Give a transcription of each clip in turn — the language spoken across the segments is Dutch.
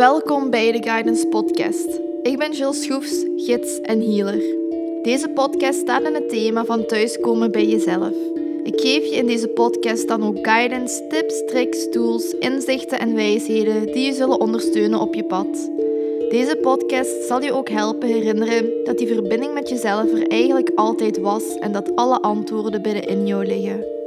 Welkom bij de Guidance Podcast. Ik ben Jill Schroefs, gids en healer. Deze podcast staat in het thema van thuiskomen bij jezelf. Ik geef je in deze podcast dan ook guidance, tips, tricks, tools, inzichten en wijsheden die je zullen ondersteunen op je pad. Deze podcast zal je ook helpen herinneren dat die verbinding met jezelf er eigenlijk altijd was en dat alle antwoorden binnenin jou liggen.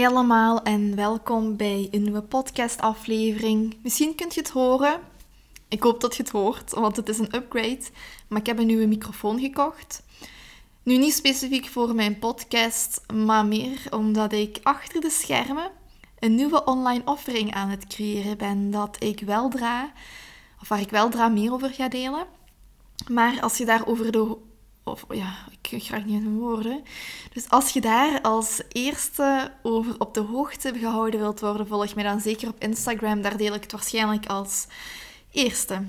Hey allemaal en welkom bij een nieuwe podcastaflevering. Misschien kunt je het horen. Ik hoop dat je het hoort, want het is een upgrade. Maar ik heb een nieuwe microfoon gekocht. Nu niet specifiek voor mijn podcast, maar meer omdat ik achter de schermen een nieuwe online offering aan het creëren ben dat ik weldra, of waar ik weldra meer over ga delen. Maar als je daar over de of ja, ik ga niet in woorden. Dus als je daar als eerste over op de hoogte gehouden wilt worden, volg mij dan zeker op Instagram. Daar deel ik het waarschijnlijk als eerste.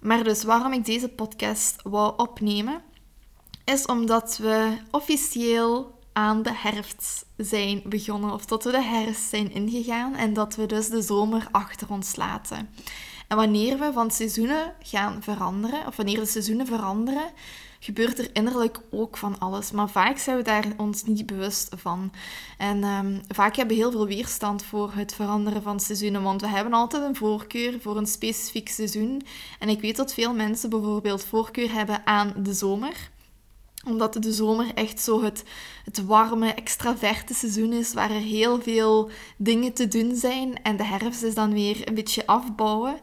Maar dus waarom ik deze podcast wou opnemen, is omdat we officieel aan de herfst zijn begonnen. Of dat we de herfst zijn ingegaan en dat we dus de zomer achter ons laten. En wanneer we van seizoenen gaan veranderen, of wanneer de seizoenen veranderen, gebeurt er innerlijk ook van alles. Maar vaak zijn we daar ons niet bewust van. En um, vaak hebben we heel veel weerstand voor het veranderen van seizoenen, want we hebben altijd een voorkeur voor een specifiek seizoen. En ik weet dat veel mensen bijvoorbeeld voorkeur hebben aan de zomer omdat de zomer echt zo het, het warme, extraverte seizoen is, waar er heel veel dingen te doen zijn. En de herfst is dan weer een beetje afbouwen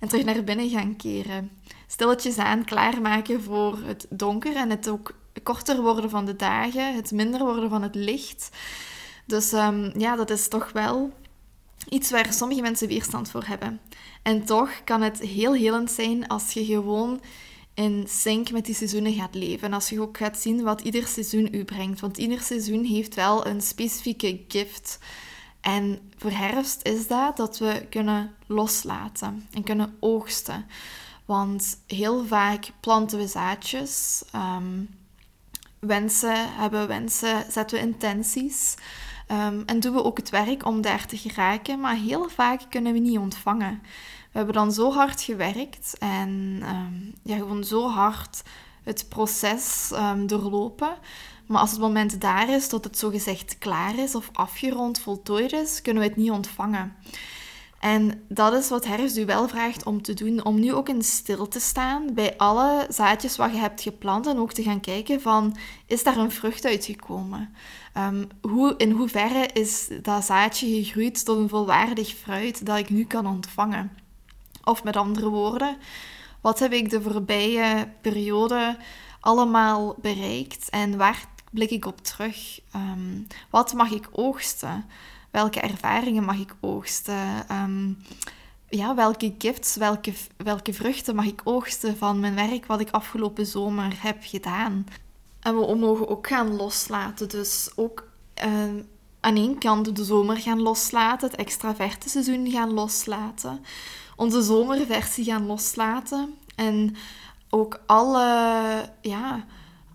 en terug naar binnen gaan keren stilletjes aan klaarmaken voor het donker en het ook korter worden van de dagen, het minder worden van het licht. Dus ehm, ja, dat is toch wel iets waar sommige mensen weerstand voor hebben. En toch kan het heel helend zijn als je gewoon in sync met die seizoenen gaat leven. En als je ook gaat zien wat ieder seizoen u brengt. Want ieder seizoen heeft wel een specifieke gift. En voor herfst is dat dat we kunnen loslaten en kunnen oogsten. Want heel vaak planten we zaadjes, um, wensen, hebben wensen, zetten we intenties. Um, en doen we ook het werk om daar te geraken, maar heel vaak kunnen we niet ontvangen. We hebben dan zo hard gewerkt en um, ja, gewoon zo hard het proces doorlopen. Maar als het moment daar is dat het zogezegd klaar is of afgerond, voltooid is, kunnen we het niet ontvangen. En dat is wat herfst u wel vraagt om te doen, om nu ook in stil te staan bij alle zaadjes wat je hebt geplant en ook te gaan kijken van, is daar een vrucht uitgekomen? Um, hoe, in hoeverre is dat zaadje gegroeid tot een volwaardig fruit dat ik nu kan ontvangen? Of met andere woorden, wat heb ik de voorbije periode allemaal bereikt en waar blik ik op terug? Um, wat mag ik oogsten? Welke ervaringen mag ik oogsten? Ehm, ja, welke gifts, welke, welke vruchten mag ik oogsten van mijn werk wat ik afgelopen zomer heb gedaan? En we mogen ook gaan loslaten. Dus ook uh, aan één kant de zomer gaan loslaten, het extraverte seizoen gaan loslaten, onze zomerversie gaan loslaten en ook alle, ja,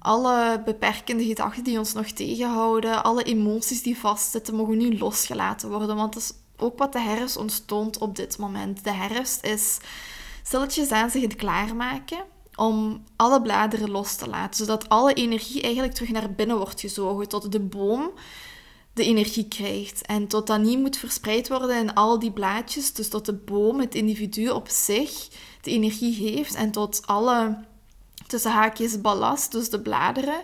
alle beperkende gedachten die ons nog tegenhouden, alle emoties die vastzitten, mogen nu losgelaten worden. Want dat is ook wat de herfst ons toont op dit moment. De herfst is stilletjes aan zich het klaarmaken om alle bladeren los te laten, zodat alle energie eigenlijk terug naar binnen wordt gezogen, tot de boom de energie krijgt. En tot dat niet moet verspreid worden in al die blaadjes, dus tot de boom, het individu op zich, de energie heeft en tot alle tussen haakjes ballast, dus de bladeren,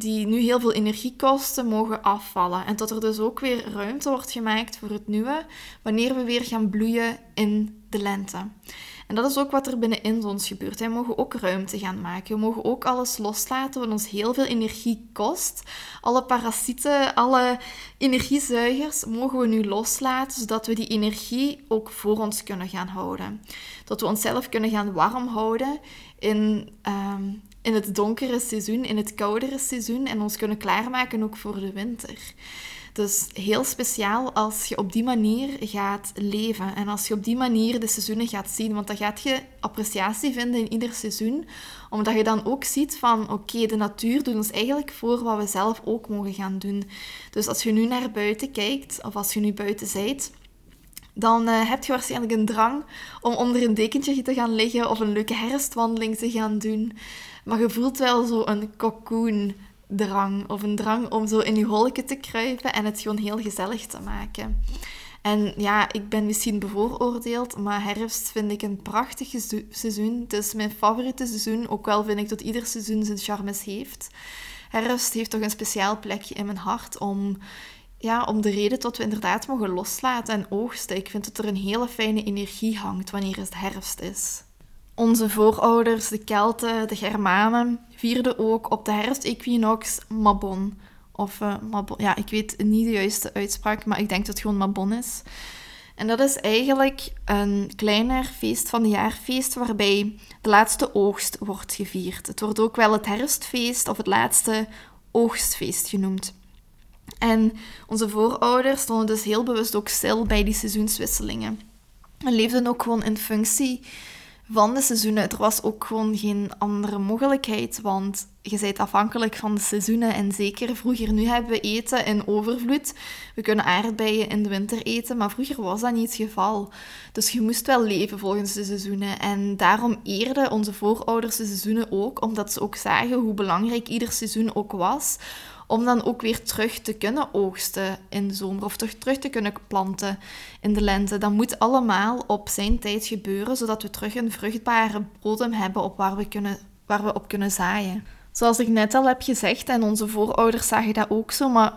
die nu heel veel energie kosten, mogen afvallen. En dat er dus ook weer ruimte wordt gemaakt voor het nieuwe, wanneer we weer gaan bloeien in de lente. En dat is ook wat er binnenin ons gebeurt. We mogen ook ruimte gaan maken. We mogen ook alles loslaten wat ons heel veel energie kost. Alle parasieten, alle energiezuigers mogen we nu loslaten, zodat we die energie ook voor ons kunnen gaan houden. Dat we onszelf kunnen gaan warm houden in, ehm, in het donkere seizoen, in het koudere seizoen en ons kunnen klaarmaken ook voor de winter. Dus heel speciaal als je op die manier gaat leven en als je op die manier de seizoenen gaat zien. Want dan gaat je appreciatie vinden in ieder seizoen, omdat je dan ook ziet van oké, de natuur doet ons eigenlijk voor wat we zelf ook mogen gaan doen. Dus als je nu naar buiten kijkt, of als je nu buiten zijt, dan uh, heb je waarschijnlijk een drang om onder een dekentje te gaan liggen of een leuke herfstwandeling te gaan doen. Maar je voelt wel zo een cocoon drang of een drang om zo in je holken te kruipen en het gewoon heel gezellig te maken. En ja, ik ben misschien bevooroordeeld, maar herfst vind ik een prachtig seizoen. Het is mijn favoriete seizoen, ook wel vind ik dat ieder seizoen zijn charmes heeft. Herfst heeft toch een speciaal plekje in mijn hart om, ja, om de reden dat we inderdaad mogen loslaten en oogsten. Ik vind dat er een hele fijne energie hangt wanneer het herfst is. Onze voorouders, de Kelten, de Germanen, vierden ook op de herfstequinox Mabon. Of uh, Mabon, ja, ik weet niet de juiste uitspraak, maar ik denk dat het gewoon Mabon is. En dat is eigenlijk een kleiner feest van de jaarfeest waarbij de laatste oogst wordt gevierd. Het wordt ook wel het herfstfeest of het laatste oogstfeest genoemd. En onze voorouders stonden dus heel bewust ook stil bij die seizoenswisselingen. En leefden ook gewoon in functie van de seizoenen. Er was ook gewoon geen andere mogelijkheid, want je bent afhankelijk van de seizoenen. En zeker vroeger, nu hebben we eten in overvloed. We kunnen aardbeien in de winter eten, maar vroeger was dat niet het geval. Dus je moest wel leven volgens de seizoenen. En daarom eerden onze voorouders de seizoenen ook, omdat ze ook zagen hoe belangrijk ieder seizoen ook was om dan ook weer terug te kunnen oogsten in de zomer of toch terug te kunnen planten in de lente. Dat moet allemaal op zijn tijd gebeuren, zodat we terug een vruchtbare bodem hebben op waar we, kunnen, waar we op kunnen zaaien. Zoals ik net al heb gezegd, en onze voorouders zagen dat ook zo, maar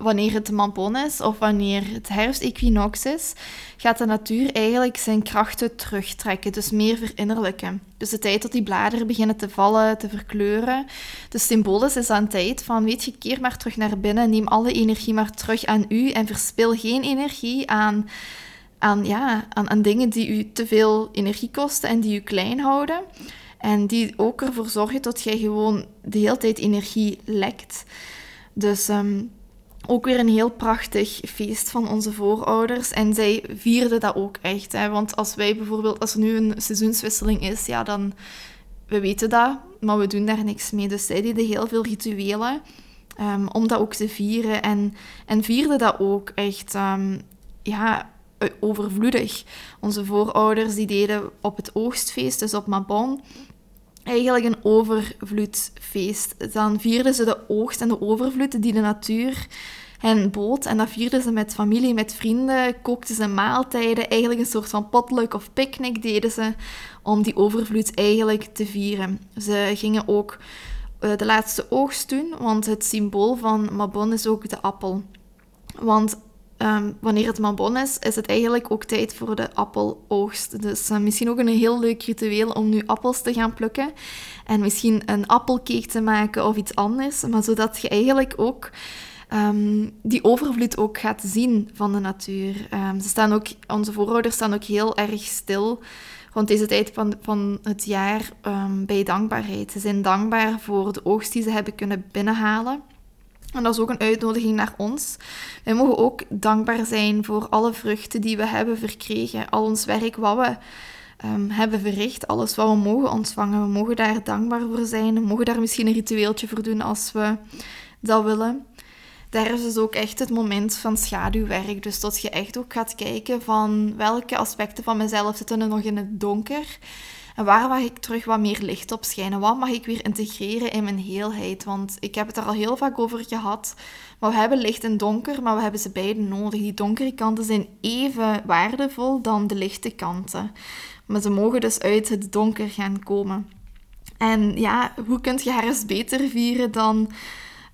wanneer het mampon is of wanneer het herfstequinox is, gaat de natuur eigenlijk zijn krachten terugtrekken, dus meer verinnerlijken. Dus de tijd dat die bladeren beginnen te vallen, te verkleuren. De symbolisch is aan tijd van, weet je, keer maar terug naar binnen, neem alle energie maar terug aan u en verspil geen energie aan, aan, ja, aan, aan dingen die u te veel energie kosten en die u klein houden. En die ook ervoor zorgen dat jij gewoon de hele tijd energie lekt. Dus ehm, ook weer een heel prachtig feest van onze voorouders. En zij vierden dat ook echt. Hè? Want als wij bijvoorbeeld, als er nu een seizoenswisseling is, ja, dan... We weten dat, maar we doen daar niks mee. Dus zij deden heel veel rituelen um, om dat ook te vieren. En, en vierden dat ook echt, um, ja, overvloedig. Onze voorouders die deden op het oogstfeest, dus op Mabon, eigenlijk een overvloedfeest. Dan vierden ze de oogst en de overvloed die de natuur hen bood. En dat vierden ze met familie, met vrienden, kookten ze maaltijden. Eigenlijk een soort van potluck of picknick deden ze om die overvloed eigenlijk te vieren. Ze gingen ook uh, de laatste oogst doen, want het symbool van Mabon is ook de appel. Want um, wanneer het Mabon is, is het eigenlijk ook tijd voor de appeloogst. Dus uh, misschien ook een heel leuk ritueel om nu appels te gaan plukken. En misschien een appelcake te maken of iets anders. Maar zodat je eigenlijk ook um, die overvloed ook gaat zien van de natuur. Um, ze staan ook, onze voorouders staan ook heel erg stil rond deze tijd van, van het jaar bij dankbaarheid. Ze zijn dankbaar voor de oogst die ze hebben kunnen binnenhalen. En dat is ook een uitnodiging naar ons. Wij mogen ook dankbaar zijn voor alle vruchten die we hebben verkregen, al ons werk wat we um, hebben verricht, alles wat we mogen ontvangen. We mogen daar dankbaar voor zijn. We mogen daar misschien een ritueeltje voor doen als we dat willen. Daar is dus ook echt het moment van schaduwwerk. Dus dat je echt ook gaat kijken van welke aspecten van mezelf zitten er nog in het donker. En waar mag ik terug wat meer licht op schijnen? Wat mag ik weer integreren in mijn heelheid? Want ik heb het er al heel vaak over gehad. Maar we hebben licht en donker, maar we hebben ze beide nodig. Die donkere kanten zijn even waardevol dan de lichte kanten. Maar ze mogen dus uit het donker gaan komen. En ja, hoe kun je herfst beter vieren dan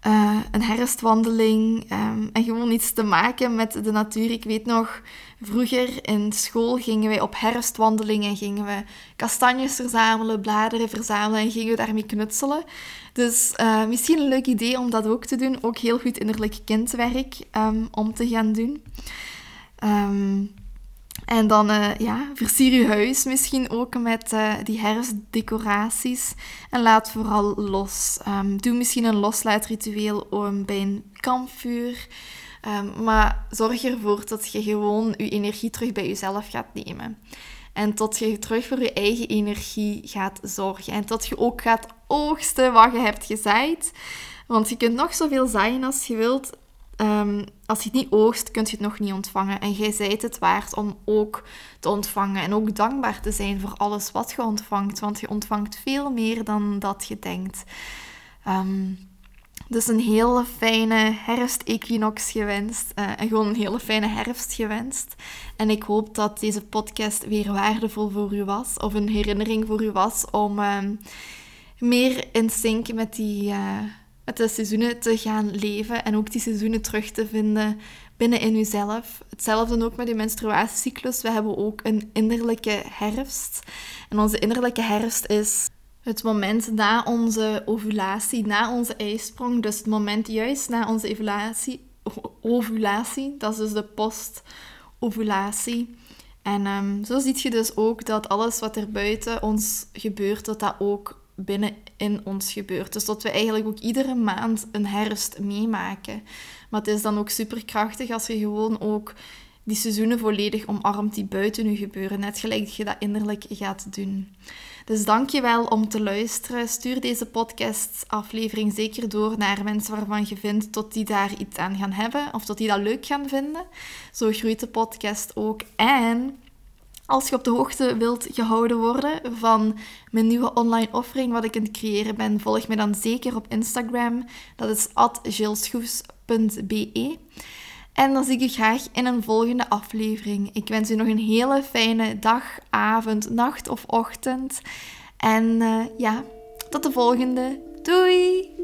uh, een herfstwandeling um, en gewoon iets te maken met de natuur. Ik weet nog, vroeger in school gingen wij op herfstwandelingen, gingen we kastanjes verzamelen, bladeren verzamelen en gingen we daarmee knutselen. Dus uh, misschien een leuk idee om dat ook te doen. Ook heel goed innerlijk kindwerk um, om te gaan doen. Um, en dan uh, ja, versier je huis misschien ook met uh, die herfstdecoraties. En laat vooral los. Um, doe misschien een loslaatritueel um, bij een kampvuur. Ehm, maar zorg ervoor dat je gewoon je energie terug bij jezelf gaat nemen. En dat je terug voor je eigen energie gaat zorgen. En dat je ook gaat oogsten wat je hebt gezaaid. Want je kunt nog zoveel zaaien als je wilt. Ehm, als je het niet oogst, kun je het nog niet ontvangen. En jij zijt het waard om ook te ontvangen. En ook dankbaar te zijn voor alles wat je ontvangt. Want je ontvangt veel meer dan dat je denkt. Um, dus een hele fijne herfst-equinox gewenst. Uh, en gewoon een hele fijne herfst gewenst. En ik hoop dat deze podcast weer waardevol voor u was. Of een herinnering voor u was om ehm, meer in sync met, die, uh, met de seizoenen te gaan leven. En ook die seizoenen terug te vinden binnen in uzelf. Hetzelfde ook met uw menstruatiecyclus. We hebben ook een innerlijke herfst. En onze innerlijke herfst is het moment na onze ovulatie, na onze ijsprong, dus het moment juist na onze ovulatie, ovulatie dat is dus de post-ovulatie. En um, zo zie je dus ook dat alles wat er buiten ons gebeurt, dat dat ook binnen in ons gebeurt. Dus dat we eigenlijk ook iedere maand een herfst meemaken. Maar het is dan ook superkrachtig als je gewoon ook die seizoenen volledig omarmt die buiten je gebeuren. Net gelijk dat je dat innerlijk gaat doen. Dus dank je wel om te luisteren. Stuur deze podcast-aflevering zeker door naar mensen waarvan je vindt dat die daar iets aan gaan hebben of dat die dat leuk gaan vinden. Zo groeit de podcast ook. En als je op de hoogte wilt gehouden worden van mijn nieuwe online offering, wat ik aan het creëren ben, volg me dan zeker op Instagram. Dat is @gilschoefs.be. En dan zie ik je graag in een volgende aflevering. Ik wens u nog een hele fijne dag, avond, nacht of ochtend. En uh, ja, tot de volgende. Doei!